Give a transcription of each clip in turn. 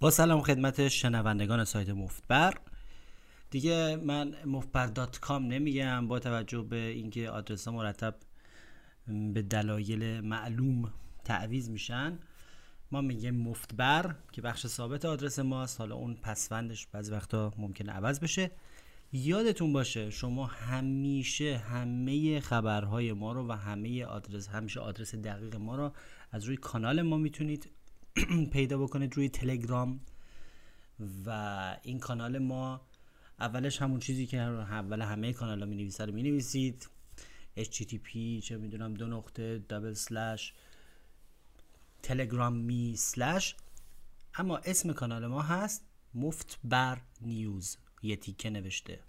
با سلام خدمت شنوندگان سایت مفتبر. دیگه من مفتبر دات کام نمیگم با توجه به اینکه آدرس ها مرتب به دلایل معلوم تعویز میشن. ما میگیم مفتبر که بخش ثابت آدرس ماست. حالا اون پسوندش بعضی وقتا ممکنه عوض بشه. یادتون باشه شما همیشه همه خبرهای ما رو و همه آدرس همیشه آدرس دقیق ما رو از روی کانال ما می‌تونید پیدا بکنید روی تلگرام و این کانال ما. اولش همون چیزی که اول همه کانال ها می نویسه رو می نویسید http چه می‌دونم دو نقطه دبل سلش تلگرام می سلش. اما اسم کانال ما هست مفت بر نیوز. یه تیکه نوشته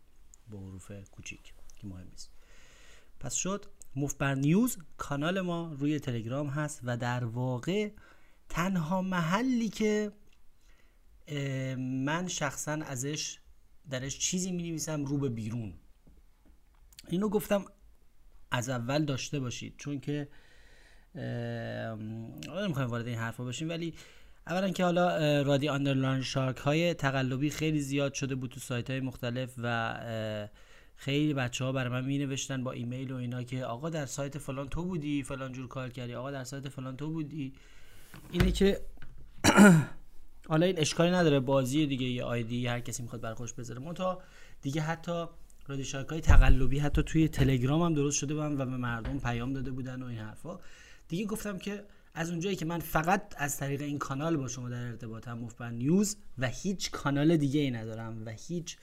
با حروف کوچیک که مهم نیست. پس شد مفت بر نیوز. کانال ما روی تلگرام هست و در واقع تنها محلی که من شخصا ازش درش چیزی می نویسم رو به بیرون. اینو گفتم از اول داشته باشید چون که نمی‌خوایم وارد این حرفا باشیم ولی اولا که حالا رادی آندرلاین شارک های تقلبی خیلی زیاد شده بود تو سایت های مختلف و خیلی بچه ها برای من می نوشتن با ایمیل و اینا که آقا در سایت فلان تو بودی فلان جور کار کردی آقا در سایت فلان تو بودی. اینه که حالا این اشکالی نداره بازی دیگه یه آیدی هر کسی می‌خواد برخوش بذاره. منتها دیگه حتی رادیو های تقلبی حتی توی تلگرام هم درست شده بودن و به مردم پیام داده بودن و این حرفا. دیگه گفتم که از اونجایی که من فقط از طریق این کانال با شما در ارتباطم مفبر نیوز و هیچ کانال دیگه ای ندارم و هیچ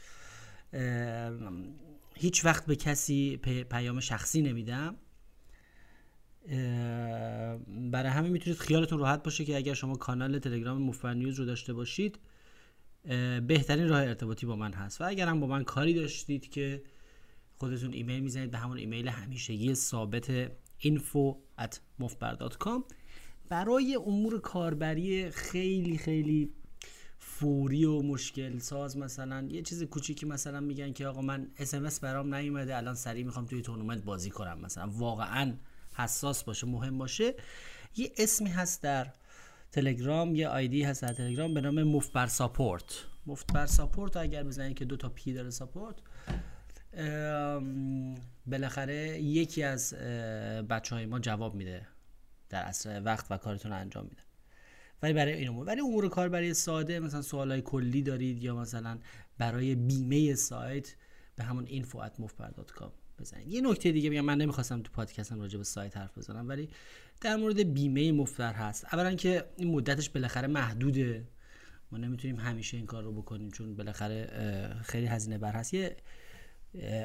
هیچ وقت به کسی پیام شخصی نمیدم. برای همین می‌تونید خیالتون راحت باشه که اگر شما کانال تلگرام مفبر نیوز رو داشته باشید بهترین راه ارتباطی با من هست. و اگر هم با من کاری داشتید که خودتون ایمیل می‌زنید به همون ایمیل همیشگی ثابت info at مفبر.com برای امور کاربری خیلی خیلی فوری و مشکل ساز مثلا یه چیز کوچیکی مثلا میگن که آقا من SMS برام نیومده الان سریع می‌خوام توی تورنمنت بازی کنم مثلا واقعا حساس باشه مهم باشه. یه اسمی هست در تلگرام یه ID هست در تلگرام به نام مفت بر support. مفت بر support اگر بزنید که دو تا P داره support بالاخره یکی از بچه های ما جواب میده در اصل وقت و کارتون رو انجام میده. ولی برای این امور ولی امور کار برای ساده مثلا سوال های کلی دارید یا مثلا برای بیمه سایت به همون info at بزنید. یه نکته دیگه میگم من نمی‌خواستم تو پادکستم راجع به سایت حرف بزنم ولی در مورد بیمه مفتر هست. اولا که این مدتش بالاخره محدوده. ما نمی‌تونیم همیشه این کار رو بکنیم چون بالاخره خیلی هزینه بر هست. یه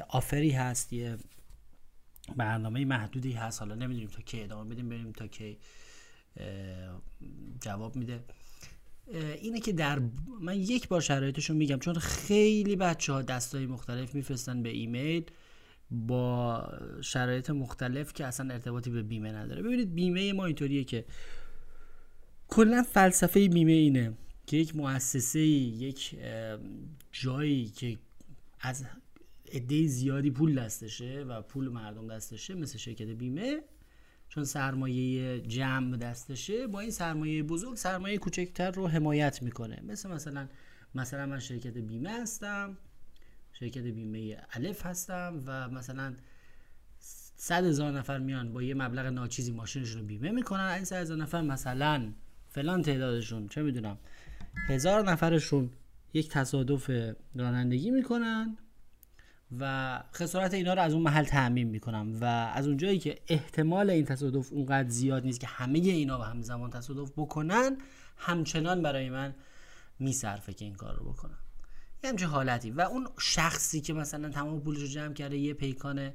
آفری هست یه برنامه محدودی هست. حالا نمی‌دونیم تا کی ادامه بدیم بریم تا کی جواب میده. اینه که در من یک بار شرایطش میگم چون خیلی بچه ها دستای مختلف میفرستن به ایمیل. با شرایط مختلف که اصلا ارتباطی به بیمه نداره. ببینید بیمه ما اینطوریه که کلا فلسفه بیمه اینه که یک مؤسسه یک جایی که از عده زیادی پول دستشه و پول مردم دستشه مثل شرکت بیمه چون سرمایه جمع دستشه با این سرمایه بزرگ سرمایه کوچکتر رو حمایت می‌کنه. مثل مثلا مثلا من شرکت بیمه هستم. شرکت بیمه الف هستم و مثلا صد هزار نفر میان با یه مبلغ ناچیزی ماشینشون رو بیمه می‌کنن. این صد هزار نفر مثلا فلان تعدادشون چه می‌دونم هزار نفرشون یک تصادف رانندگی می‌کنن و خسارت اینا رو از اون محل تعمین می‌کنم و از اونجایی که احتمال این تصادف اونقدر زیاد نیست که همه اینا به همزمان تصادف بکنن همچنان برای من میصرفه که این کار رو بکنم. یه همچه حالتی. و اون شخصی که مثلا تمام پولش رو جمع کرده یه پیکان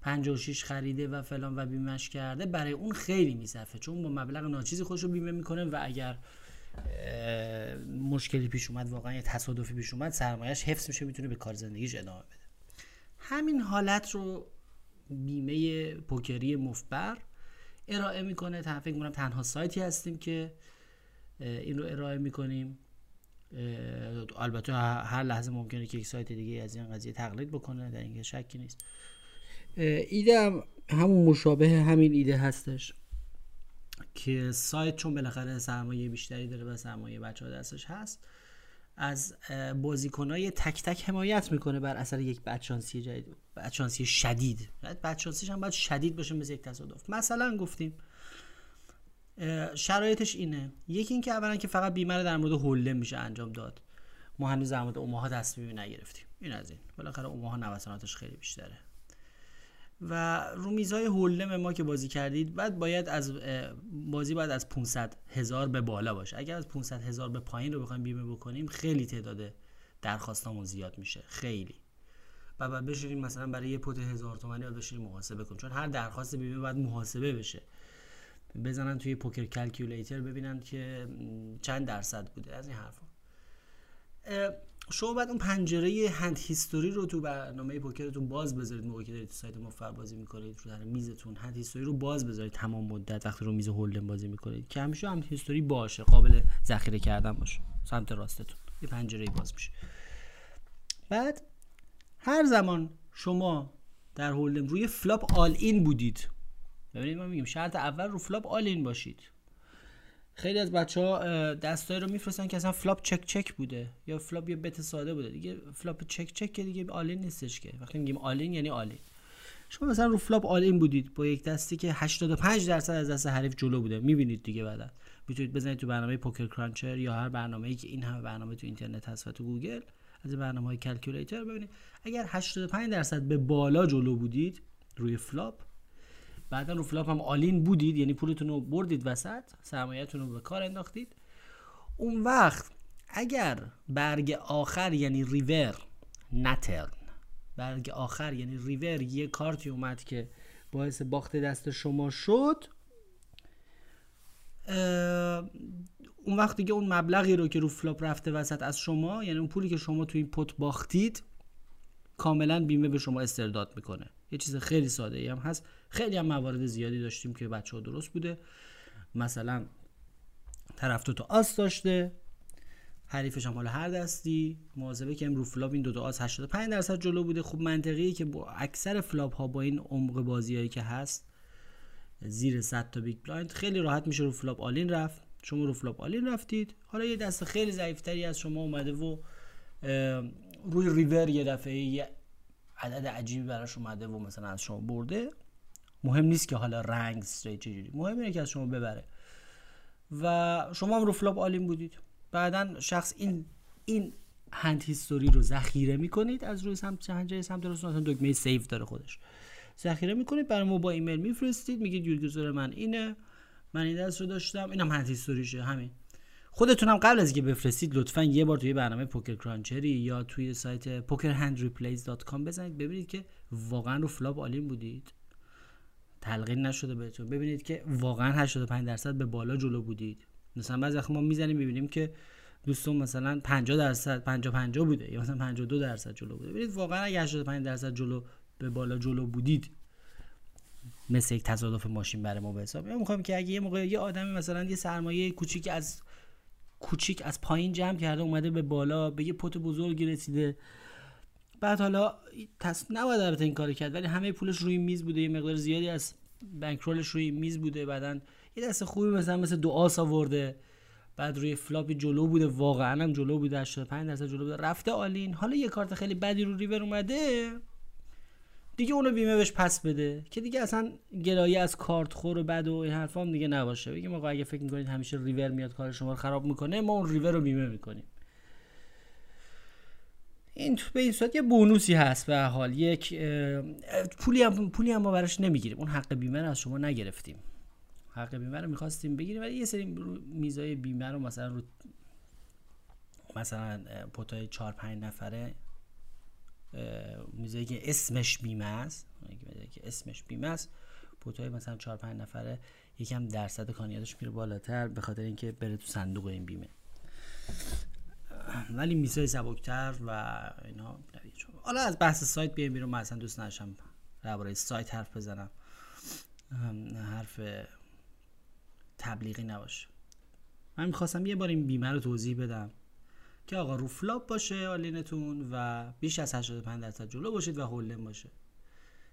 56 خریده و فلان و بیمش کرده برای اون خیلی میصرفه چون با مبلغ ناچیزی خودش رو بیمه می‌کنه و اگر مشکلی پیش اومد واقعا یه تصادفی پیش اومد سرمایهش حفظ میشه می‌تونه به کار زندگیش ادامه بده. همین حالت رو بیمه پوکری مفبر ارائه می‌کنه. فکر کنم تنها سایتی هستیم که این رو ارائه می‌کنیم. البته هر لحظه ممکنه که یک سایت دیگه از این قضیه تقلید بکنه در اینکه شکی نیست. ایده هم همون مشابه همین ایده هستش که سایت چون بالاخره سرمایه بیشتری داره و سرمایه بچه ها دستش هست از بازیکنهای تک تک حمایت می‌کنه بر اثر یک بدشانسی جدید بدشانسی شدید. بدشانسیش هم باید شدید باشه مثل یک تصادف. مثلا گفتیم شرایطش اینه. یکی اینکه اولا که فقط بیمه در مورد هولم میشه انجام داد. ما هنوز در مورد اوماها تصمیمی نگرفتیم. این از این. بالاخره اوماها نوساناتش خیلی بیشتره. و رو میزهای هولم ما که بازی کردید بعد باید از بازی باید از 500 هزار به بالا باشه. اگر از 500 هزار به پایین رو بخوایم بیمه بکنیم خیلی تعداد درخواستامون زیاد میشه. خیلی. و بعد بشوریم مثلا برای یه پوت هزار تومانی باید بشوریم محاسبه کنیم. چون هر درخواست بیمه باید محاسبه بشه. بزنن توی پوکر کلکیولیتر ببینن که چند درصد بوده از این حرفا. شما باید اون پنجره هند هیستوری رو تو برنامه پوکرتون باز بذارید موقعی که دارید تو سایت مفر بازی می‌کنید رو در میزتون هند هیستوری رو باز بذارید تمام مدت وقتی رو میز هولدن بازی می‌کنید که همیشه هم هیستوری باشه قابل ذخیره کردن باشه سمت راستتون. یه پنجره باز میشه. بعد هر زمان شما در Hold'em روی flop all in بودید ببینید ما میگیم شرط اول رو flop all in باشید. خیلی از بچه ها دستایی رو میفرستن که اصلا flop check check بوده یا flop یه bet ساده بوده. دیگه flop check check که دیگه all in نیستش که. وقتی میگیم all in یعنی all in شما مثلا رو flop all in بودید با یک دستی که 85 درصد از دست حریف جلو بوده. می‌بینید دیگه بعدا. می‌تونید بزنید تو برنامه PokerCruncher یا هر برنامه‌ای که این همه برنامه تو اینترنت هست و تو گوگل از برنامه های ببینید. اگر 85 درصد به بالا جلو بودید روی flop بعدا رو flop هم all in بودید یعنی پولتون رو بردید وسط سرمایهتون رو به کار انداختید. اون وقت اگر برگ آخر یعنی river نه turn برگ آخر یعنی river یه کارتی اومد که باعث باخت دست شما شد اون وقت دیگه اون مبلغی رو که رو flop رفته وسط از شما یعنی اون پولی که شما توی pot باختید کاملا بیمه به شما استرداد می‌کنه. یه چیز خیلی ساده ای هم هست. خیلی هم موارد زیادی داشتیم که بچه ها درست بوده. مثلا طرف تو آس داشته حریفش هم حالا هر دستی. مواظبه که رو flop این دو تا آس 85 درصد جلو بوده. خب منطقیه که با اکثر flop ها با این عمق بازیایی که هست زیر 100 تا big blind خیلی راحت میشه رو flop all in رفت. شما رو flop all in رفتید. حالا یه دست خیلی ضعیفتری از شما اومده و روی ریور یه دفعه یه عدد عجیبی براش اومده و مثلا از شما برده. مهم نیست که حالا رنگ straight چجوری. مهم اینه که از شما ببره. و شما هم رو flop all in بودید. بعدا شخص این این hand history رو ذخیره می‌کنید از روی سمت پنجره سمت راست مثلا دکمه save داره خودش. ذخیره می‌کنید برای ما با ایمیل میفرستید میگید user من اینه. من این دست رو داشتم. اینم hand history شه همین. خودتونم قبل از اینکه بفرستید لطفا یه بار توی برنامه PokerCruncher ی یا توی سایت pokerhandreplays.com بزنید ببینید که واقعا رو flop all in بودید. تلقین نشده بهتون. ببینید که واقعا 85 درصد به بالا جلو بودید. مثلا بعضی وقت ما می‌زنیم ببینیم که دوستون مثلا 50 درصد 50 50 بوده یا مثلا 52 درصد جلو بوده. ببینید واقعا اگه 85 درصد جلو به بالا جلو بودید مثل یک تصادف ماشین برای ما به حساب میاد می‌خوام که اگه یه موقع یه آدمی مثلا یه سرمایه کوچیک از کوچیک از پایین جمع کرده اومده به بالا به یه pot بزرگی رسیده بعد حالا تص... نباید البته این کار کرد ولی همه پولش روی میز بوده یه مقدار زیادی از bankroll ش روی میز بوده بعدا یه دست خوبی مثلا مثل آس آورده بعد روی flop جلو بوده واقعا هم جلو بوده 85 درصد جلو بوده رفته all in. حالا یه کارت خیلی بدی رو ریور اومده دیگه اونو بیمه بهش پس بده که دیگه اصلا گلایه از کارت خور و بد و این حرفام دیگه نباشه. بگیم آقا اگه فکر می‌کنید همیشه ریور میاد کار شما رو خراب می‌کنه ما اون ریور رو بیمه می‌کنیم. این به این صورت یه بونوسی هست به حال. یک پولی هم پولی هم ما براش نمی‌گیریم. اون حق بیمه رو از شما نگرفتیم. حق بیمه رو می‌خواستیم بگیریم ولی یه سری میزای بیمه رو مثلا رو مثلا پوتای 4 5 نفره میزایی که اسمش بیمه است. که اسمش بیمه است. پوتای مثلا 4 5 نفره یکم درصد کانیاتش میره بالاتر به خاطر اینکه بره تو صندوق این بیمه. ولی میزای سبکتر و اینا حالا از بحث سایت بیایم بیرون. من اصلا دوست نداشتم درباره سایت حرف بزنم. حرف تبلیغی نباشه. من می‌خواستم یه بار این بیمه رو توضیح بدم که آقا رو flop باشه all in تون و بیش از 85 درصد جلو باشید و Hold'em باشه.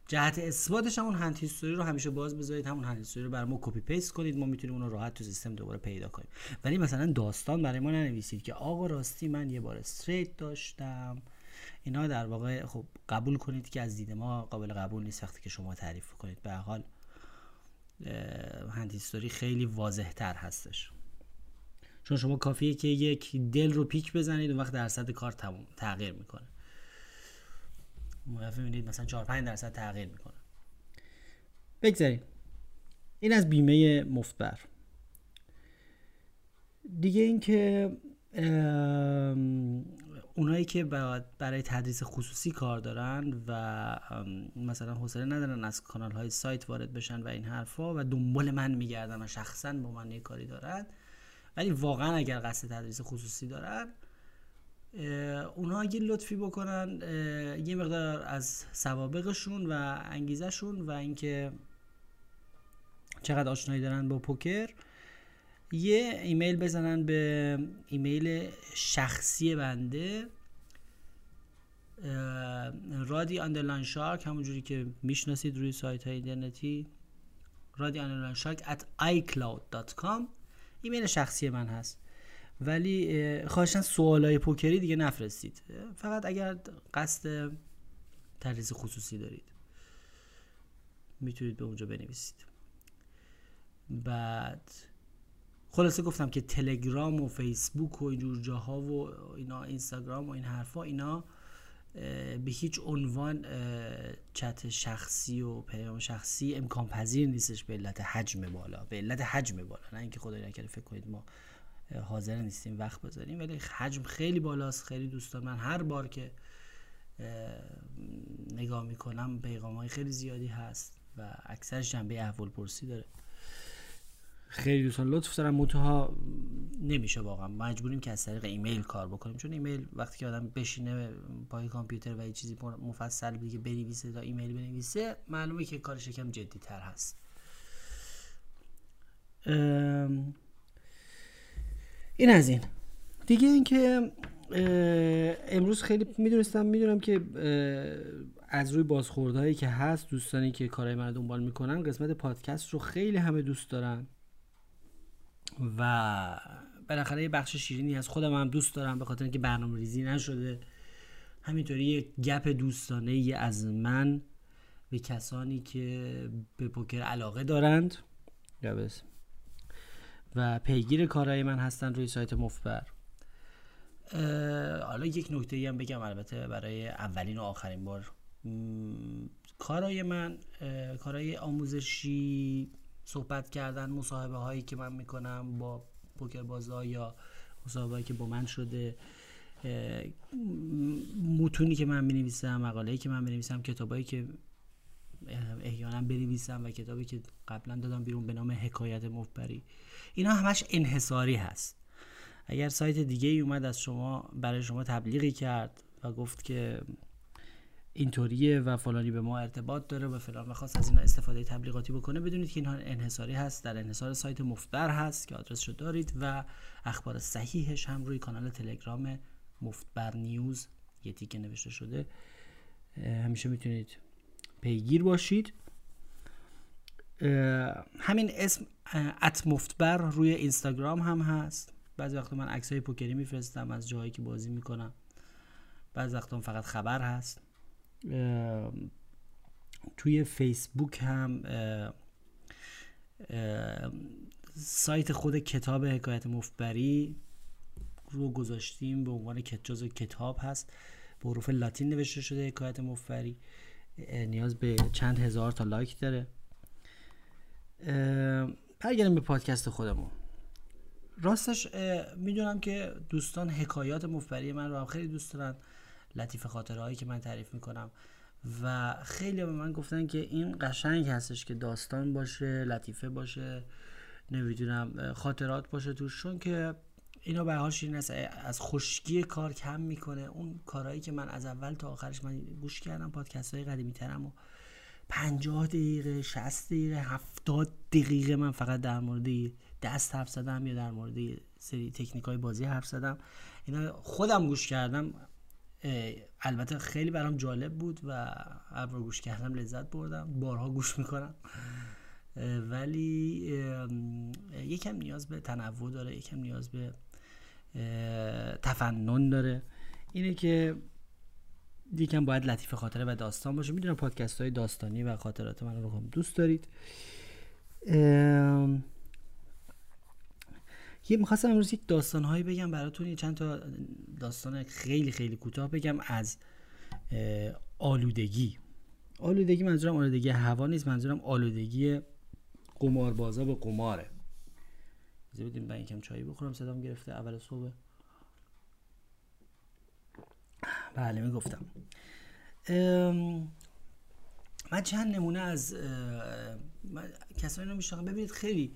جهت اثباتش همون hand history رو همیشه باز بذارید همون hand history رو برای ما copy paste کنید ما می‌تونیم اون رو راحت تو سیستم دوباره پیدا کنیم. ولی مثلا داستان برای ما ننویسید که آقا راستی من یه بار straight داشتم. اینا در واقع خب قبول کنید که از دید ما قابل قبول نیست وقتی که شما تعریف کنید. به حال هند هیستوری خیلی واضح تر هستش. چون شما کافیه که یک دل رو پیک بزنید و وقت درصد کار تغییر می‌کنه. می‌بینید مثلا 4 5 درصد تغییر می‌کنه. بگذاریم. این از بیمه مفتبر. دیگه اینکه اونایی که برای تدریس خصوصی کار دارن و مثلا حوصله ندارن از کانال های سایت وارد بشن و این حرفا و دنبال من میگردن و شخصا با من یه کاری دارن ولی واقعا اگر قصد تدریس خصوصی دارن اونها اگه لطفی بکنن یه مقدار از سوابقشون و انگیزشون و اینکه چقدر آشنایی دارن با پوکر یه ایمیل بزنن به ایمیل شخصی بنده رادی underline shark همونجوری که می‌شناسید روی سایت های اینترنتی رادی underline shark at icloud.com ایمیل شخصی من هست. ولی خواهشن سوالای پوکری دیگه نفرستید. فقط اگر قصد تدریس خصوصی دارید می‌تونید به اونجا بنویسید. بعد خلاصه گفتم که تلگرام و فیسبوک و اینجور جاها و اینا اینستاگرام و این حرفا اینا به هیچ عنوان چت شخصی و پیام شخصی امکان پذیر نیستش به علت حجم بالا به علت حجم بالا. نه اینکه خدای نکرده فکر کنید ما حاضر نیستیم وقت بذاریم. ولی حجم خیلی بالاست. خیلی دوستان من هر بار که نگاه می‌کنم پیغام های خیلی زیادی هست و اکثر جنبه احوال پرسی داره. خیلی دوستان لطف دارم. منتها نمیشه واقعا. مجبوریم که از طریق ایمیل کار بکنیم. چون ایمیل وقتی که آدم بشینه پای کامپیوتر و یه چیزی مفصل بگه بنویسه تا ایمیل بنویسه معلومه که کارش یکم جدی تر هست این از این. دیگه اینکه امروز خیلی می‌دونستم می‌دونم که از روی بازخوردهایی که هست دوستانی که کارهای من دنبال می‌کنن قسمت پادکست رو خیلی همه دوست دارن. و بالاخره یه بخش شیرینی از خودم هم دوست دارم به خاطر اینکه برنامه ریزی نشده. همینطوری یه گپ دوستانه ای از من به کسانی که به پوکر علاقه دارند. و پیگیر کارهای من هستن روی سایت مفبر. حالا یک نکته هم بگم البته برای اولین و آخرین بار. کارهای من کارهای آموزشی صحبت کردن مصاحبه هایی که من می‌کنم با پوکر بازا یا مصاحبه که با من شده متونی که من بنویسم مقاله که من بنویسم کتابایی که احیانا بنویسم و کتابی که قبلا دادم بیرون به نام حکایت مفبری. اینا همش انحصاری هست. اگر سایت دیگه ای اومد از شما برای شما تبلیغی کرد و گفت که اینطوریه و فلانی به ما ارتباط داره و فلان و خواست از اینا استفاده تبلیغاتی بکنه بدونید که اینها انحصاری هست. در انحصار سایت مفتبر هست که آدرس رو دارید و اخبار صحیحش هم روی کانال تلگرام مفتبر نیوز یه تیکه نوشته شده. همیشه می‌تونید پیگیر باشید. همین اسم ات مفتبر روی اینستاگرام هم هست. بعضی وقتا من عکس های پوکری میفرستم از جاهایی که بازی می‌کنم. بعضی وقتا فقط خبر هست. توی فیسبوک هم سایت خود کتاب حکایت مفبری رو گذاشتیم به عنوان کتاب هست. به حروف لاتین نوشته شده حکایت مفبری نیاز به چند هزار تا لایک داره. برگردیم به پادکست خودمون. راستش می‌دونم که دوستان حکایات مفبری من رو هم خیلی دوست دارن لطیف خاطره هایی که من تعریف می‌کنم. و خیلی به من گفتن که این قشنگ هستش که داستان باشه لطیفه باشه نمی‌دونم خاطرات باشه توش. چون که اینا به حال شیرین از خشکی کار کم می‌کنه. اون کارهایی که من از اول تا آخرش من گوش کردم پادکست های قدیمی ترم و 50 دقیقه 60 دقیقه 70 دقیقه من فقط در مورد دست حرف زدم یا در مورد سری تکنیک های بازی حرف زدم. اینا خودم گوش کردم. البته خیلی برام جالب بود و هر گوش کردم لذت بردم. بارها گوش می‌کنم. ولی یکم نیاز به تنوع داره یکم نیاز به تفنن داره. اینه که یکم باید لطیف خاطره و داستان باشه. می‌دونم پادکست های داستانی و خاطرات من رو هم دوست دارید. یه می‌خواستم امروز یک داستان هایی بگم براتون. یه چند تا داستان خیلی خیلی کوتاه بگم از آلودگی. آلودگی منظورم آلودگی هوا نیست منظورم آلودگی قماربازا به قماره. بذار بدیم من یکم چایی بخورم صدام گرفته اول صبح. بله می‌گفتم. من چند نمونه از کسایی رو میشناختم ببینید خیلی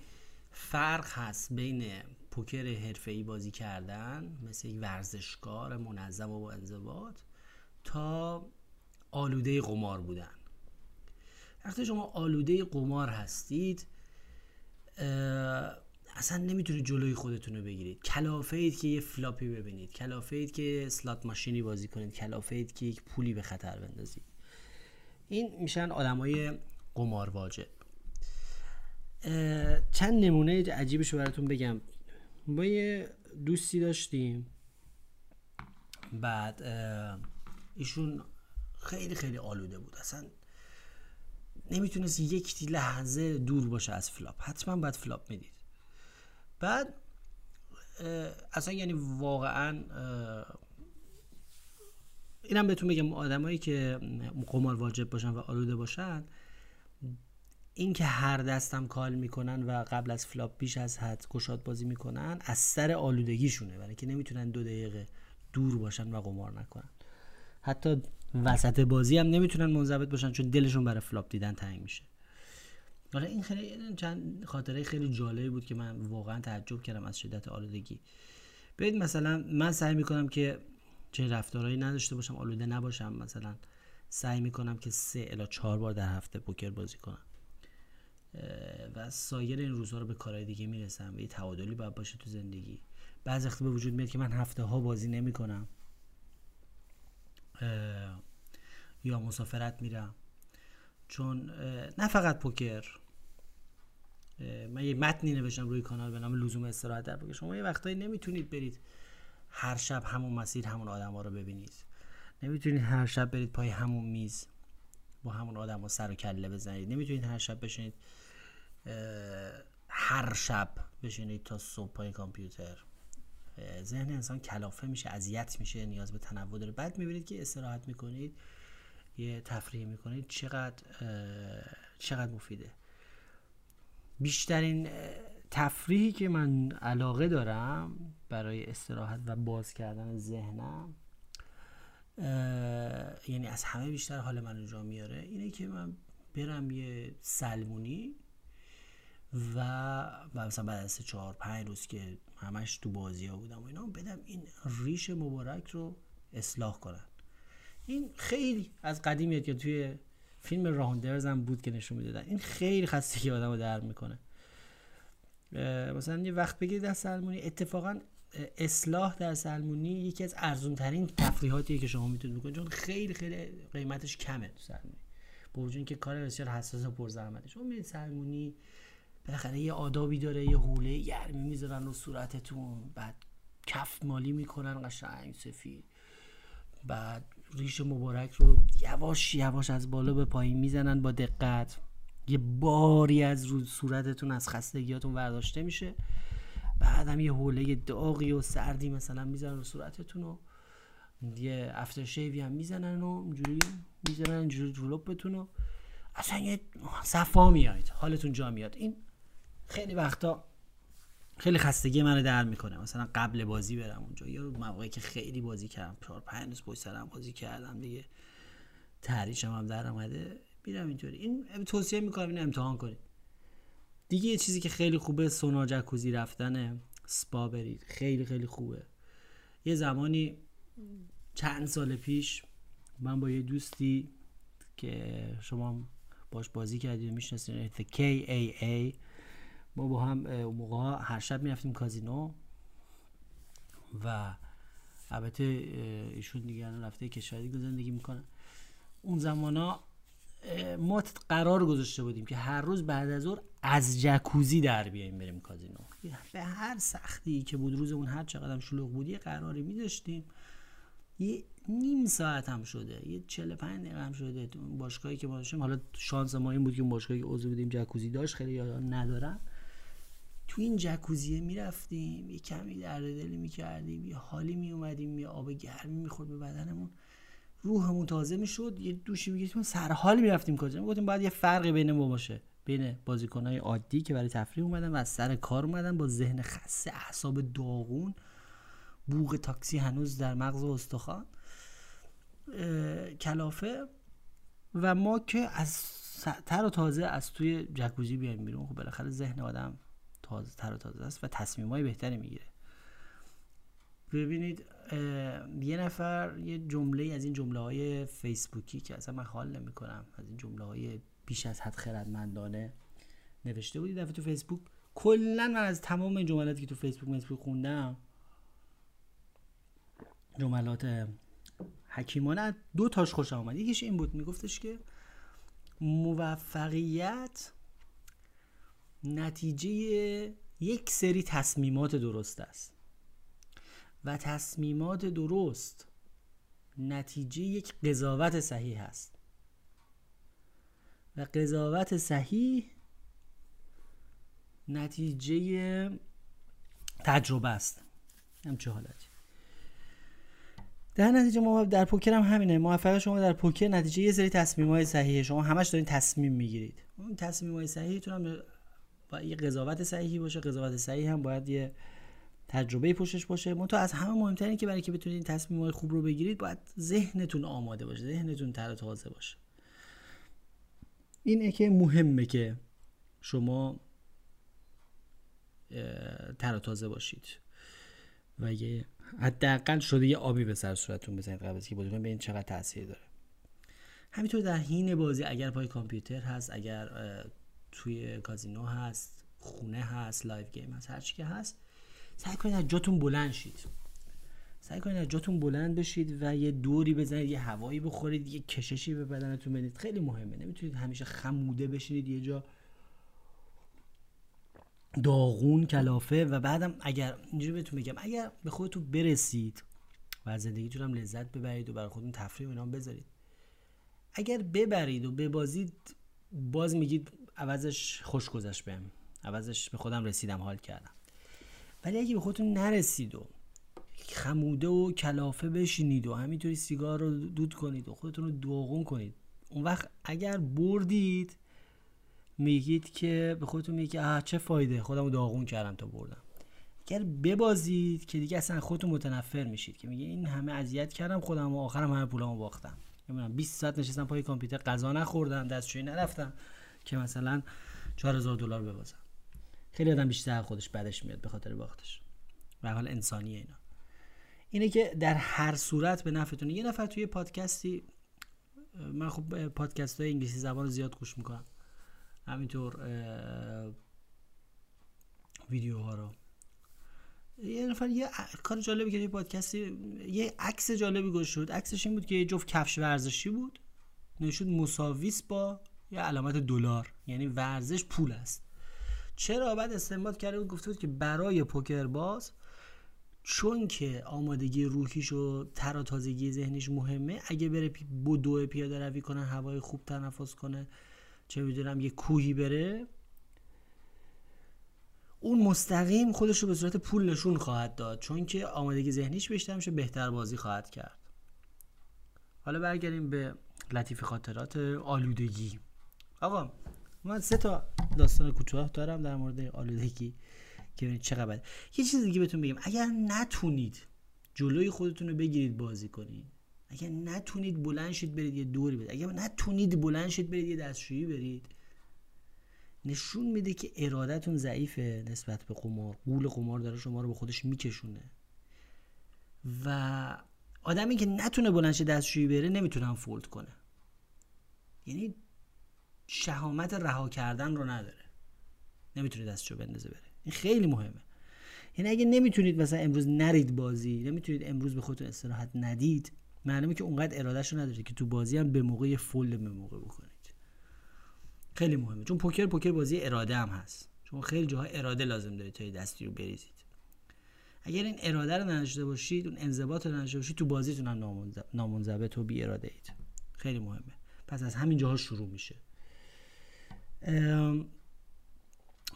فرق هست بین پوکر حرفه‌ای بازی کردن مثل یک ورزشکار منظم و با انضباط تا آلوده قمار بودن. وقتی شما آلوده قمار هستید اصلا نمی‌تونید جلوی خودتون رو بگیرید. کلافه اید که یه flop ی ببینید. کلافه اید که slot machine ی بازی کنید. کلافه اید که یک پولی به خطر بندازید. این میشن آدمای قمار واجب. چند نمونه عجیبش رو براتون بگم. با یه دوستی داشتیم. بعد ایشون خیلی خیلی آلوده بود. اصلا نمی‌تونست یک لحظه دور باشه از flop. حتما باید flop می‌دید. بعد اصلا یعنی واقعا اینم بهتون بگم آدمایی که قمار واجب باشن و آلوده باشن اینکه هر دستم call می‌کنن و قبل از flop بیش از حد گشاد بازی می‌کنن از سر آلودگیشونه برای که نمی‌تونن دو دقیقه دور باشن و قمار نکنن. حتی وسط بازی هم نمی‌تونن منضبط باشن چون دلشون برای flop دیدن تنگ میشه. حالا این خیلی چند خاطره خیلی جالبی بود که من واقعا تعجب کردم از شدت آلودگی. ببینید مثلا من سعی می‌کنم که چه رفتارهایی نداشته باشم آلوده نباشم. مثلا سعی می‌کنم که سه الا چهار بار در هفته پوکر بازی کنم. و سایر این روزها رو به کارهای دیگه می‌رسم و یه تعادلی باید باشه تو زندگی. بعض وقت به وجود میاد که من هفته ها بازی نمی‌کنم. یا مسافرت میرم. چون نه فقط پوکر من یه متنی نوشتم روی کانال به نام لزوم استراحت در شما یه وقتایی نمی‌تونید برید هر شب همون مسیر همون آدم ها رو ببینید. نمی‌تونید هر شب برید پای همون میز با همون آدم ها سر و کله بزنید. نمی‌تونید هر شب بشینید هر شب بشینید تا صبح پای کامپیوتر. ذهن انسان کلافه میشه اذیت میشه نیاز به تنوع داره. بعد می‌بینید که استراحت می‌کنید یه تفریح می‌کنید چقدر چقدر مفیده. بیشترین تفریحی که من علاقه دارم برای استراحت و باز کردن ذهنم یعنی از همه بیشتر حال من جا میاره اینه که من برم یه سلمونی و مثلا بعد از چهار پنج روز که همش تو بازی ها بودم و اینا بدم این ریش مبارک رو اصلاح کنن. این خیلی از قدیم میاد که توی فیلم راندرز هم بود که نشون می‌دادن. این خیلی خستگی آدم رو در می‌کنه. مثلا یه وقت بگیرید در سلمونی اتفاقا اصلاح در سلمونی یکی از ارزون ترین تفریحاتیه که شما می‌تونید بکنید. چون خیلی خیلی قیمتش کمه تو سلمونی. با وجود اینکه کار بسیار حساس و پرزحمته. شما میرید سلمونی بالاخره یه آدابی داره یه حوله گرمی می‌ذارن رو صورتتون بعد کف مالی می‌کنن قشنگ سفید. بعد ریش مبارک رو یواش یواش از بالا به پایین می‌زنن با دقت. یه باری از رو صورتتون از خستگیاتون برداشته میشه. بعد هم یه حوله داغی و سردی مثلا می‌زنن رو صورتتون و یه افتر شیوی هم می‌زنن و اینجوری می‌زنن اینجوری رو و اصلا یه صفا میاد حالتون جا میاد. این خیلی وقتا خیلی خستگی منو در می‌کنه. مثلا قبل بازی برم اونجا. یا موقعی که خیلی بازی کردم. چهار پنج روز پشت سرم بازی کردم دیگه. تحریشم هم در اومده. میرم اینطوری این توصیه می‌کنم این امتحان کنید. دیگه یه چیزی که خیلی خوبه سونا جکوزی رفتنه سپا برید. خیلی خیلی خوبه. یه زمانی چند سال پیش من با یه دوستی که شما باش بازی کردید می‌شناسید KAA ما با هم موقع هر شب می‌رفتیم کازینو و البته ایشون دیگه رفته کشوری زندگی می‌کنه. اون زمان ها ما قرار گذاشته بودیم که هر روز بعد از ظهر از جکوزی در بیایم بریم کازینو. به هر سختی که بود روزمون هر چقدر شلوغ بود یه قراری میداشتیم. یه نیم ساعت هم شده یه 45 دقیقه هم شده. باشگاهی که ما داشتیم حالا شانس ما این بود که اون باشگاهی که عضو بودیم جکوزی داشت خیلی یاد ندارم تو این جکوزیه می‌رفتیم یه کمی درد دلی می‌کردیم یه حالی میومدیم یه آب گرمی می‌خورد به بدنمون. روحمون تازه می‌شد یه دوشی می‌گیریم سر حال می‌رفتیم کجا؟ می‌گفتیم باید یه فرقی بین ما باشه بین بازیکنهای عادی که برای تفریح اومدن و از سر کار اومدن با ذهن خسته اعصاب داغون. بوغ تاکسی هنوز در مغز استخوان کلافه. و ما که از تر و تازه از توی جکوزی بیایم بیرون. خب بالاخره ذهن آدم تازه تر و تازه است و تصمیم های بهتری می‌گیره. ببینید یه نفر یه جمله از این جمله های فیسبوکی که اصلا من حال نمی کنم از این جمله های بیش از حد خردمندانه نوشته بودی دفعه تو فیسبوک کلا من از تمام جملاتی که تو فیسبوک فیسبوک خوندم جملات حکیمانه دو تاش خوشم آمد یکیش این بود میگفتش که موفقیت نتیجه یک سری تصمیمات درست است. و تصمیمات درست نتیجه یک قضاوت صحیح است. و قضاوت صحیح نتیجه تجربه است. همچه حالتی. در نتیجه ما در پوکر هم همینه. موفق شما در پوکر نتیجه یه سری تصمیم های صحیحه شما همش دارین تصمیم می‌گیرید. اون تصمیم های صحیحتون هم یه قضاوت صحیحی باشه. قضاوت صحیح هم باید یه تجربه پشتش باشه. منتها از همه مهمتر که برای که بتونید این تصمیم های خوب رو بگیرید باید ذهنتون آماده باشه ذهنتون تر تازه باشه. اینه که مهمه که شما تر و تازه باشید. و یه حداقل شده یه آبی به سر صورتتون بزنید قبل از که بازی ببینید چقدر تاثیر داره. همینطور در حین بازی اگر پای کامپیوتر هست اگر توی کازینو هست خونه هست live game هست هر که هست. سعی کنید از جاتون بلند شید. سعی کنید از جاتون بلند بشید و یه دوری بزنید یه هوایی بخورید یه کششی به بدنتون بدید. خیلی مهمه. نمی‌تونید همیشه خموده بشینید یه جا داغون کلافه. و بعدم اگر اینجوری بهتون بگم اگر به خودتون برسید و از زندگیتون هم لذت ببرید و برای خودتون تفریح و اینا بذارید. اگر ببرید و ببازید باز میگید عوضش خوش گذشت بهم. عوضش به خودم رسیدم حال کردم. ولی اگه به خودتون نرسید و خموده و کلافه بشینید و همینطوری سیگار رو دود کنید و خودتون رو دوغون کنید اون وقت اگر بردید میگید که به خودتون میگید که چه فایده خودم رو داغون کردم تا بردم. اگر ببازید که دیگه اصلا خودتون متنفر میشید که میگه این همه اذیت کردم خودم و آخرم همه پولامو باختم. نمی‌دونم 20 ساعت نشستم پای کامپیوتر غذا نخوردم دستشویی نرفتم. که مثلا 4000 دلار ببازم. خیلی آدم بیشتر خودش بعدش میاد به خاطر باختش. و حال انسانیه اینا. اینه که در هر صورت به نفعتونه یه نفر توی پادکستی من خب پادکست های انگلیسی زبان زیاد گوش می‌کنم. همینطور ویدیوها رو. یه نفر یه کار جالبی که توی پادکستی یه عکس جالبی گوش شد عکسش این بود که یه جفت کفش ورزشی بود. نشود مساویس با یه علامت دلار یعنی ورزش پول است. چرا بعد استنباط کرده بود؟ گفته بود که برای پوکر باز چون که آمادگی روحیش و تر تازگی ذهنیش مهمه اگه بره بدو پیاده روی کنه هوای خوب تنفس کنه چه می‌دونم یه کوهی بره اون مستقیم خودش رو به صورت پول نشون خواهد داد. چون که آمادگی ذهنیش بیشتر میشه بهتر بازی خواهد کرد. حالا برگردیم به لطیف خاطرات آلودگی. آقا من سه تا داستان کوتاه دارم در مورد آلودگی که ببینید چقدر یه چیز دیگه بهتون بگم. اگر نتونید جلوی خودتون رو بگیرید بازی کنید. اگر نتونید بلند شید برید یه دوری برید اگر نتونید بلند شید برید یه دستشویی برید. نشون میده که ارادتون ضعیفه نسبت به قمار. قول قمار داره شما رو به خودش میکشونه. و آدمی که نتونه بلند شه دستشویی بره نمی‌تونه فولد کنه یعنی شهامت رها کردن رو نداره. نمی‌تونه دستشو بندازه بره. این خیلی مهمه. یعنی اگه نمی‌تونید مثلا امروز نرید بازی نمی‌تونید امروز به خودتون استراحت ندید معلومه که اونقدر ارادهش رو ندارید که تو بازی هم به موقع فول به موقع بکنید. خیلی مهمه. چون پوکر پوکر بازی اراده هم هست. چون خیلی جاها اراده لازم دارید تا دستی رو بریزید. اگر این اراده رو نداشته باشید اون انضباط رو نداشته باشید تو بازیتون هم نامنضبط و بی اراده اید خیلی مهمه. پس از همین جاها شروع میشه.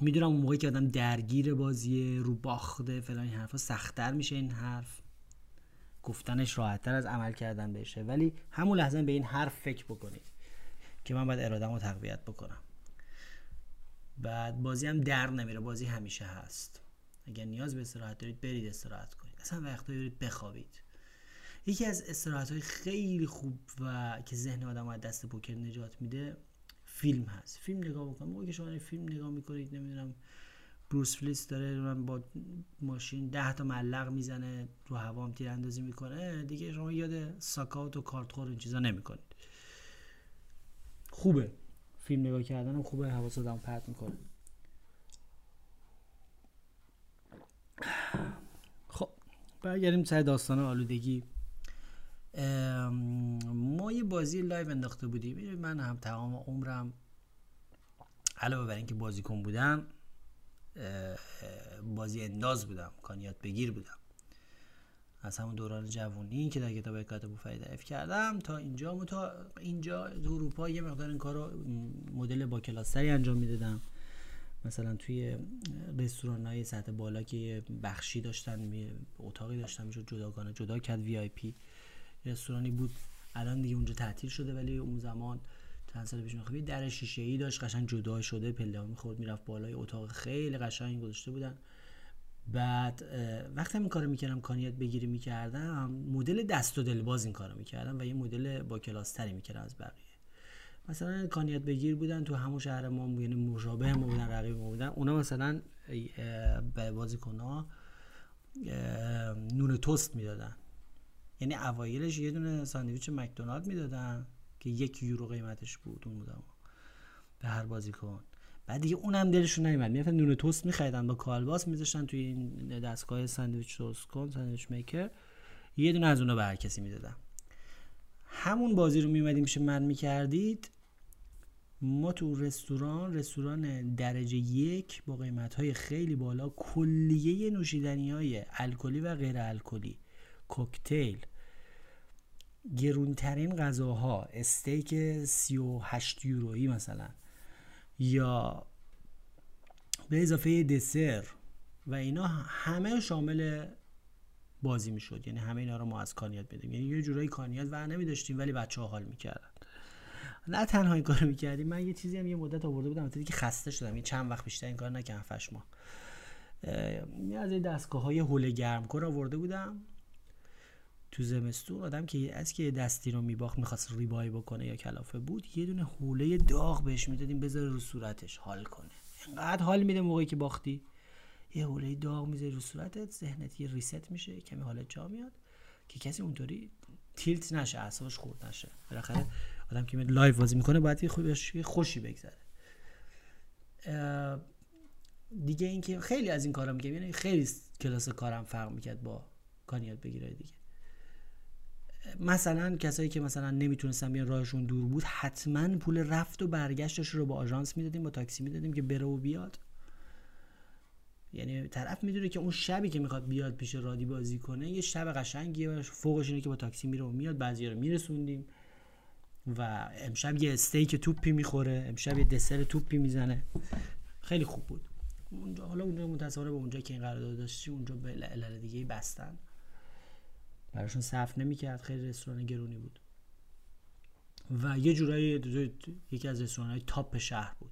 می‌دونم اون موقعی که آدم درگیر بازی رو باخته فلان این حرفا سختتر میشه این حرف. گفتنش راحتتر از عمل کردن بشه. ولی همون لحظه به این حرف فکر بکنید که من باید ارادم رو تقویت بکنم. بعد بازی هم در نمیره بازی همیشه هست. اگر نیاز به استراحت دارید برید استراحت کنید. اصلا وقتا برید بخوابید. یکی از استراحت های خیلی خوب و که ذهن آدم از دست پوکر نجات میده فیلم هست. فیلم نگاه بکنید موقعی که شما فیلم نگاه می‌کنید نمی‌دونم بروس فلیس داره من با ماشین ده تا ملق می‌زنه رو هوام تیراندازی می‌کنه دیگه شما یاد ساکاوت و کارت خور این چیزا نمی‌کنید. خوبه. فیلم نگاه کردن هم خوبه حواس آدم پرت می‌کنه. خب برگردیم سر داستان آلودگی. ما یه بازی live انداخته بودیم. من هم تمام عمرم علاوه بر اینکه بازیکن بودم بازی انداز بودم کانیات بگیر بودم. از همون دوران جوانی که در کتاب کاتب فرید اف کردم تا اینجا تا اینجا تو اروپا یه مقدار این کار رو مدل با کلاستری انجام می‌دادم. مثلا توی رستوران های سطح بالا که بخشی داشتن اتاقی داشتن می‌شد جداگانه جدا کرد VIP. رستورانی بود. الان دیگه اونجا تعطیل شده ولی اون زمان چند سال پیش در شیشه ای داشت قشنگ جدا شده پله می‌خورد می‌رفت بالای اتاق خیلی قشنگ گذاشته بودن. بعد وقتی این کارو می‌کردم کانیت بگیری می‌کردم مدل دست و دل باز این کارو می‌کردم و یه مدل با کلاستری می‌کردم از بقیه. مثلا کانیت بگیر بودن تو همون شهر ما یعنی مشابه ما بودن رقیب ما بودن اونا مثلا به بازیکن ها نون توست می‌دادن. یعنی اوایلش یه دونه ساندویچ مکدونالد می‌دادن که یک یورو قیمتش بود اون بودم. به هر بازیکن بعد دیگه اونم دلشون نمیاد می‌رفتن نون توست میخریدن با کالباس میذاشتن توی این دستگاه ساندویچ توست کن ساندویچ میکر. یه دونه از اونا به هر کسی می‌دادن. همون بازی رو میمدیم پیش من می‌کردید. ما تو رستوران رستوران درجه یک با قیمت های خیلی بالا کلیه نوشیدنی های الکلی و غیر الکلی کوکتیل. گرونترین غذاها استیک 38 یورویی مثلا. یا به اضافه دسر و اینا همه شامل بازی می‌شد. یعنی همه اینا رو ما از کانیات بدیم یعنی یه جورایی کانیات ور نمی داشتیم ولی بچه ها حال می‌کردن. نه تنها این کارو می‌کردیم من یه چیزی هم یه مدت آورده بودم که خسته شدم. یه چند وقت بیشتر این کار نکردم فش ما از دستگاه های حول گرم کار آورده بودم. تو زمستون آدم که از که دستی رو میباخت می‌خواست ریبای بکنه یا کلافه بود یه دونه حوله داغ بهش می‌دادیم بذاره رو صورتش حال کنه. انقدر حال میده موقعی که باختی. یه حوله داغ می‌ذاری رو صورتت ذهنت یه ریست میشه کمی حالت جا میاد که کسی اونطوری tilt نشه اعصابش خورد نشه. بالاخره آدم که live بازی می‌کنه باید یه خوشی بگذره. دیگه اینکه خیلی از این کارا میگم یعنی خیلی کلاس کارم فرق می‌کرد با کانیات بگیره دیگه. مثلا کسایی که مثلا نمی‌تونستن بیان راهشون دور بود حتما پول رفت و برگشتش رو با آژانس می‌دادیم با تاکسی می‌دادیم که بره و بیاد. یعنی طرف می‌دونه که اون شبی که می‌خواد بیاد پیش رادی بازی کنه یه شب قشنگیه فوقش اینه که با تاکسی میره و میاد بعضی رو میرسوندیم. و امشب یه استیک توپی می‌خوره امشب یه دسر توپی می‌زنه. خیلی خوب بود. اونجا حالا اونجا متصوره به اونجا که این قرارداد داشتی اونجا به علل دیگه بستن. براشون صرف نمی‌کرد. خیلی رستوران گرونی بود. و یه جورایی یکی از رستوران های تاپ شهر بود.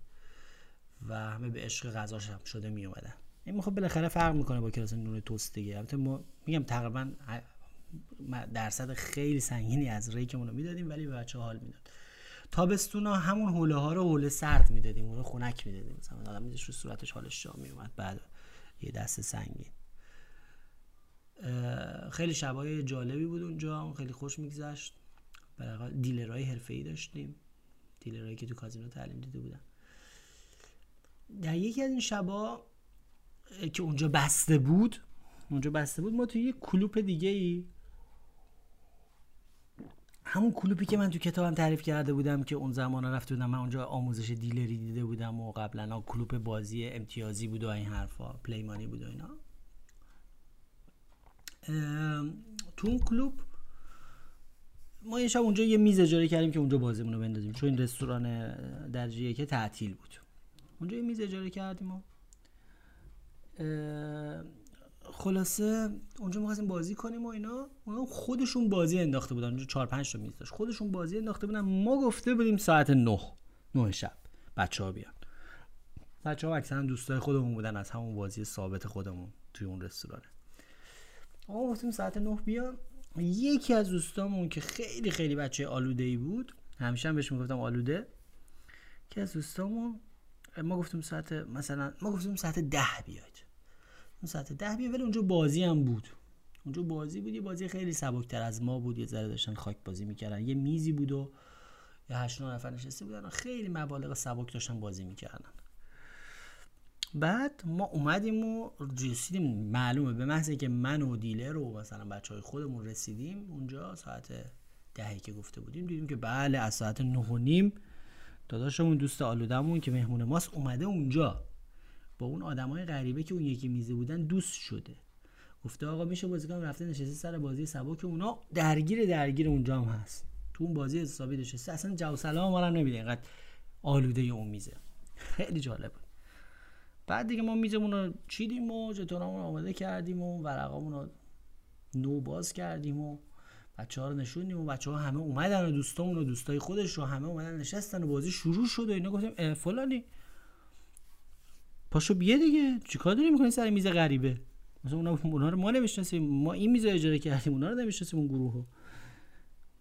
و همه به عشق غذاش هم شده می اومدن این خب بالاخره فرق می‌کنه با کلاس نون توست دیگه. البته ما میگم تقریبا درصد خیلی سنگینی از ریکمون رو می‌دادیم ولی به بچه حال می‌داد. تابستونا همون حوله ها رو حوله سرد می‌دادیم اون رو خنک می‌دادیم. مثلا آدم میدش رو صورتش حالش جا میومد بعد یه دست سنگین. خیلی شبای جالبی بود اونجا خیلی خوش میگذشت. برای دیلرهای حرفه‌ای داشتیم دیلرهایی که تو کازینو تعلیم دیده بودن. در یکی از این شبا که اونجا بسته بود اونجا بسته بود ما توی یه کلوپ دیگه ای همون کلوپی که من تو کتابم تعریف کرده بودم که اون زمان رفته بودم من اونجا آموزش دیلری دیده بودم و قبلا کلوپ بازی امتیازی بود و این حرفا پلیمانی بود و اینا. تو اون کلوب ما یه شب اونجا یه میز اجاره کردیم که اونجا بازیمون رو بندازیم. چون این رستوران درجه که تعطیل بود. اونجا یه میز اجاره کردیم و خلاصه اونجا می‌خواستیم بازی کنیم و اینا. اونا خودشون بازی انداخته بودن. اونجا 4 5 تا میز داشت. خودشون بازی انداخته بودن. ما گفته بودیم ساعت 9 9 شب. بچه ها بیان. بچه ها اکثرا دوستای خودمون بودن از همون بازی ثابت خودمون توی اون رستوران ما گفتیم ساعت 9 بیان یکی از دوستامون که خیلی خیلی بچه آلوده ای بود همیشه هم بهش می‌گفتم آلوده. که از دوستامون ما گفتیم ساعت مثلا ما گفتیم ساعت ده بیاید اون ساعت ده بیاید ولی اونجا بازی هم بود. اونجا بازی بود یه بازی خیلی سبکتر از ما بود. یه ذره داشتن خاک بازی می‌کردن. یه میزی بود و یه هشت نفر نشسته بودن خیلی مبالغ سبک داشتن بازی می‌کردن. بعد ما اومدیم و رسیدیم. معلومه. به محض که من و دیلر و مثلا بچه های خودمون رسیدیم اونجا ساعت دهی که گفته بودیم دیدیم که بله از ساعت نه و نیم داداشمون دوست آلودمون که مهمون ماست اومده اونجا. با اون آدمای غریبه که اون یکی میزه بودن دوست شده. گفته آقا میشه بازی کنم رفته نشسته سر بازی سبک اونا درگیر درگیر اونجا هم هست. تو اون بازی حسابی نشسته. اصلا جو سلام ما هم نمیده. اینقدر آلوده اون میزه. خیلی جالب بود. بعد دیگه ما میزمون رو چیدیم و جتونامون آماده کردیم و ورقامون رو نو باز کردیم و بچه ها رو نشوندیم و بچه ها همه اومدن و دوستامون و دوستای خودش رو همه اومدن نشستن و بازی شروع شد و اینا. گفتیم فلانی. پاشو بیه دیگه. چیکار داری می‌کنی سر میز غریبه؟ مثلا اونا, اونا رو ما نمی‌شناسیم. ما این میز اجاره کردیم اونا رو نمی‌شناسیم اون گروه رو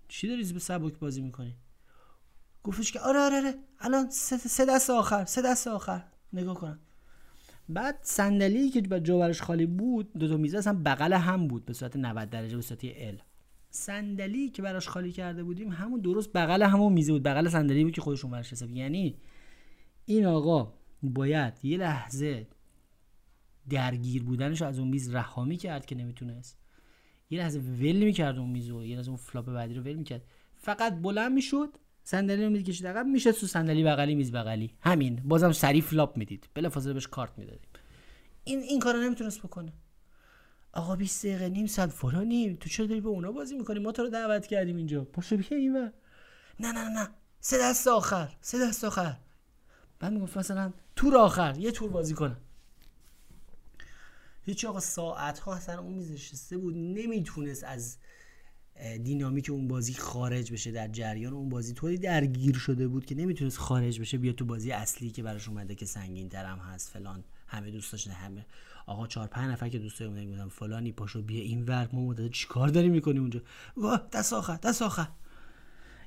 چی داری به سبک بازی می‌کنی؟ گفتش که آره آره آره. الان سه دست آخر سه دست آخر. نگاه کنم. بعد صندلی که جا براش خالی بود دو تا میز اصلا بغل هم بود به صورت 90 درجه به صورت ال صندلی که براش خالی کرده بودیم همون درست بغل همون میزه بود بغل صندلی بود که خودشون براش حساب یعنی این آقا باید یه لحظه درگیر بودنش از اون میز رها می‌کرد که نمی‌تونست. یه لحظه ول می‌کرد اون میز یه لحظه اون flop بعدی رو ول می‌کرد. فقط بلند می‌شد صندلی رو می‌کشید عقب میشه تو صندلی بغلی میز بغلی. همین. بازم سری flop می‌دید. بلافاصله بهش کارت می‌دادیم. این این کارو نمی‌تونست بکنه. آقا 20 دقیقه نیم ساعت فلانی تو چرا داری به اونا بازی می‌کنی؟ ما تو رو دعوت کردیم اینجا. پاشو بیا این نه نه نه سه دست آخر. سه دست آخر. بعد می‌گفت مثلا تور آخر. یه تور بازی کنم. هیچ آقا ساعت ها اصلا اون میز بود. نمی‌تونست از دینامیک اون بازی خارج بشه در جریان اون بازی طوری درگیر شده بود که نمی‌تونست خارج بشه بیا تو بازی اصلی که براش اومده که سنگین ترم هست فلان همه دوست داشتن همه آقا چهار پنج نفر که دوست داریم بودن فلانی پاشو بیا این ور ما مدت چیکار داری می‌کنی اونجا؟ دست آخر دست آخر.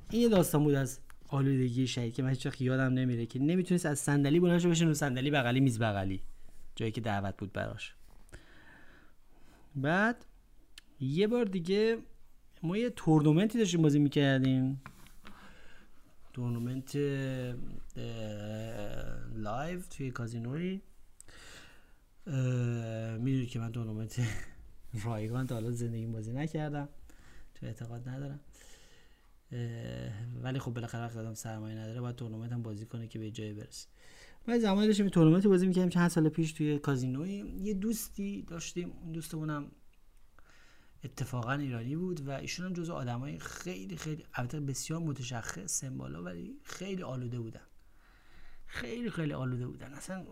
این یه داستان بود از آلودگی شهید که من هیچ یادم نمیره که نمی‌تونست از صندلی بلند بشه رو صندلی بغلی میز بغلی جایی که دعوت بود براش. بعد یه بار دیگه ما یه تورنمنتی داشتیم بازی می‌کردیم. تورنمنت live توی کازینوی. می‌دونی که من تورنمنت رایگان تا حالا زندگی بازی نکردم. تو اعتقاد ندارم. ولی خب بالاخره وقتی آدم سرمایه نداره. باید تورنمنت هم بازی کنه که به جای برسه. ما زمانی داشتیم تورنمنت بازی می‌کردیم چند سال پیش توی کازینوی. یه دوستی داشتیم. اون دوستمونم اتفاقا ایرانی بود و ایشون هم جزو آدمای خیلی خیلی البته بسیار متشخص سمبالا ولی خیلی آلوده بودن. خیلی خیلی آلوده بودن. اصلا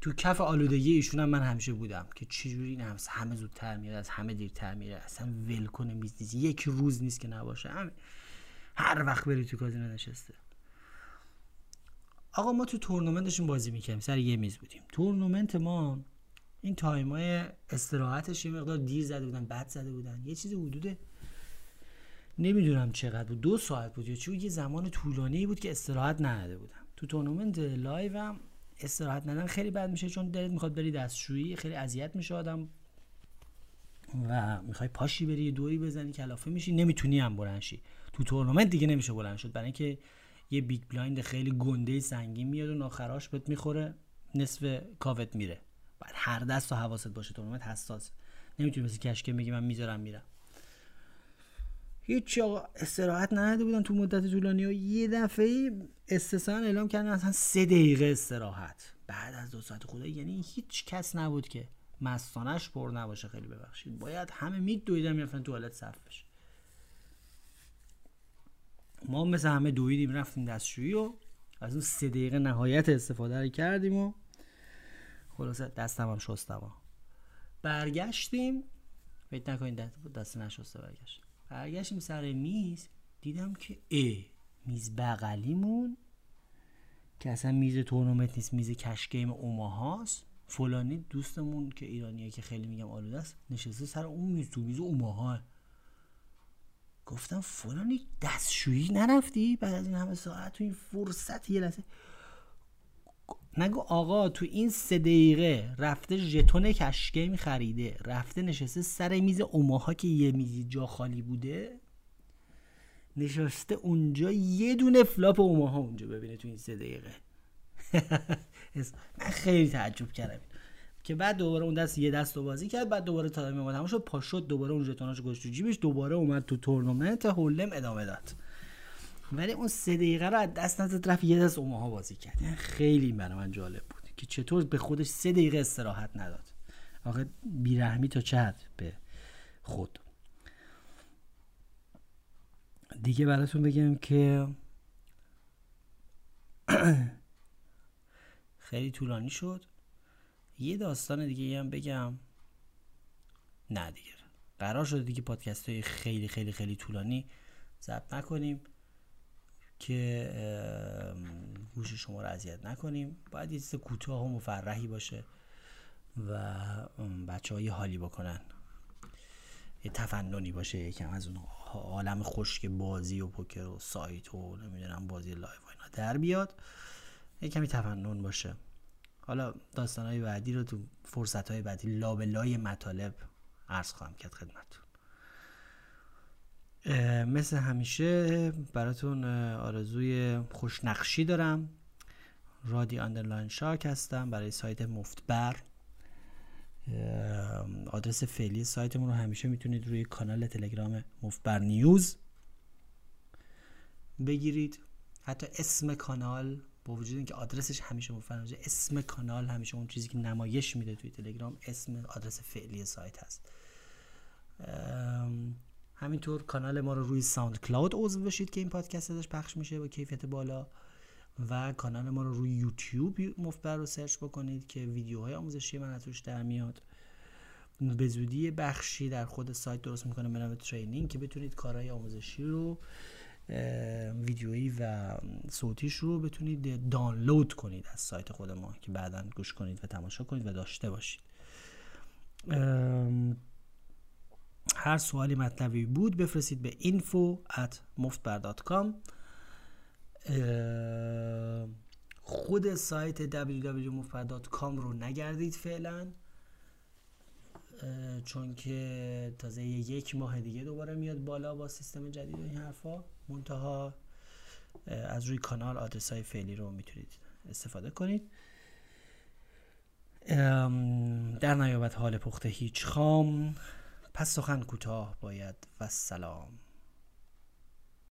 تو کف آلودگی ایشون هم من همیشه بودم که چجوری این همه, همه زودتر میاد از همه دیرتر میره. اصلا ول کنه میز یک روز نیست که نباشه. همه هر وقت بری تو کازینو نشسته. آقا ما تو تورنمنت داشتیم بازی می‌کردیم. سر یه میز بودیم. تورنمنت ما این time ای استراحتش یه مقدار دیر زده بودن بعد زده بودن. یه چیز حدود نمی‌دونم چقدر بود دو ساعت بود یا چون یه زمان طولانی بود که استراحت نداده بودم تو تورنمنت live هم استراحت ندن خیلی بد میشه چون دلت می‌خواد بری دستشویی خیلی اذیت میشه آدم و می‌خوای پاشی بری دوری بزنی کلافه میشی. نمی‌تونی هم بلند شی تو تورنمنت دیگه نمیشه بلند شد. برای اینکه یه big blind خیلی گنده سنگین میاد و ناخراش بهت می‌خوره نصف کاوت میره. باید هر دست و حواست باشه تورنمنت حساس. نمی‌تونی مثل کشکه بگی من می‌ذارم میرم. هیچ آقا استراحت نداده بودن تو مدت طولانی و یه دفعه استثنا اعلام کردن اصلا سه دقیقه استراحت. بعد از دو ساعت خدا یعنی هیچ کس نبود که مستانش پر نباشه خیلی ببخشید. باید همه میدویدن می‌رفتن توالت صف بشه. ما مثل همه دویدیم رفتیم دستشویی و از اون سه دقیقه نهایت استفاده رو کردیم و خلاصه دستم هم شستم برگشتیم. فکر نکنید دست, دست نشسته برگشت. برگشتیم سر میز. دیدم که ای میز بغلیمون که اصلا میز تورنمنت نیست میز کش گیم اوماهاست. فلانی دوستمون که ایرانیه که خیلی میگم آلوده است نشسته سر اون میز تو میز اوماها. گفتم فلانی دستشویی نرفتی؟ بعد از این همه ساعت تو این فرصت یه لحظه نگو آقا تو این سه دقیقه رفته ژتون کشگیم خریده رفته نشسته سر میز اوماها که یه میزی جا خالی بوده نشسته اونجا یه دونه flop Omaha اونجا ببینه تو این سه دقیقه. من خیلی تعجب کردم که بعد دوباره اون دست یه دست بازی کرد بعد دوباره تا اومد همون شد پا شد دوباره اون ژتوناش گذاشت تو جیبش دوباره اومد تو تورنمنت Hold'em ادامه داد. ولی اون سه دقیقه رو از دست نداد رفت یه دست اوماها بازی کرد. یعنی خیلی برای من جالب بود که چطور به خودش سه دقیقه استراحت نداد. آخه بیرحمی تا چه به خود. دیگه براتون بگم که خیلی طولانی شد. یه داستان دیگه هم بگم. نه دیگه. قرار شده دیگه پادکست های خیلی خیلی خیلی طولانی ضبط نکنیم. که گوش شما رو اذیت نکنیم. باید یه چیز کوتاه و مفرحی باشه و بچه ها یه حالی بکنن. یه تفننی باشه یکم از اون عالم خشک بازی و پوکر و سایت و نمی‌دونم بازی live و اینا در بیاد. یه کمی تفنن باشه. حالا داستان های بعدی رو تو فرصت های بعدی لابلای مطالب عرض خواهم کرد خدمتتون. مثل همیشه براتون آرزوی خوشنقشی دارم. رادی underline شاک هستم برای سایت مفتبر. آدرس فعلی سایتمون رو همیشه می‌تونید روی کانال تلگرام مفتبر نیوز بگیرید. حتی اسم کانال با وجود اینکه آدرسش همیشه مفرد اسم کانال همیشه اون چیزی که نمایش میده توی تلگرام اسم آدرس فعلی سایت هست. همینطور کانال ما رو روی SoundCloud عضو بشید که این پادکست ازش پخش میشه با کیفیت بالا. و کانال ما رو روی یوتیوب مفبر رو سرچ بکنید که ویدیوهای آموزشی من توش در میاد. به زودی بخشی در خود سایت درست می‌کنه به ترینینگ که بتونید کارهای آموزشی رو ویدیویی و صوتیش رو بتونید دانلود کنید از سایت خود ما که بعدا گوش کنید و تماشا کنید و داشته باشید. هر سوالی مطلبی بود بفرستید به info at مفتبر.com خود سایت www.مفتبر.com رو نگردید فعلا چون که تازه یک ماه دیگه دوباره میاد بالا با سیستم جدید و این حرفا. منتها از روی کانال آدرس های فعلی رو می‌تونید استفاده کنید. در نیابت حال پخته هیچ خام. پس سخن کوتاه باید و سلام.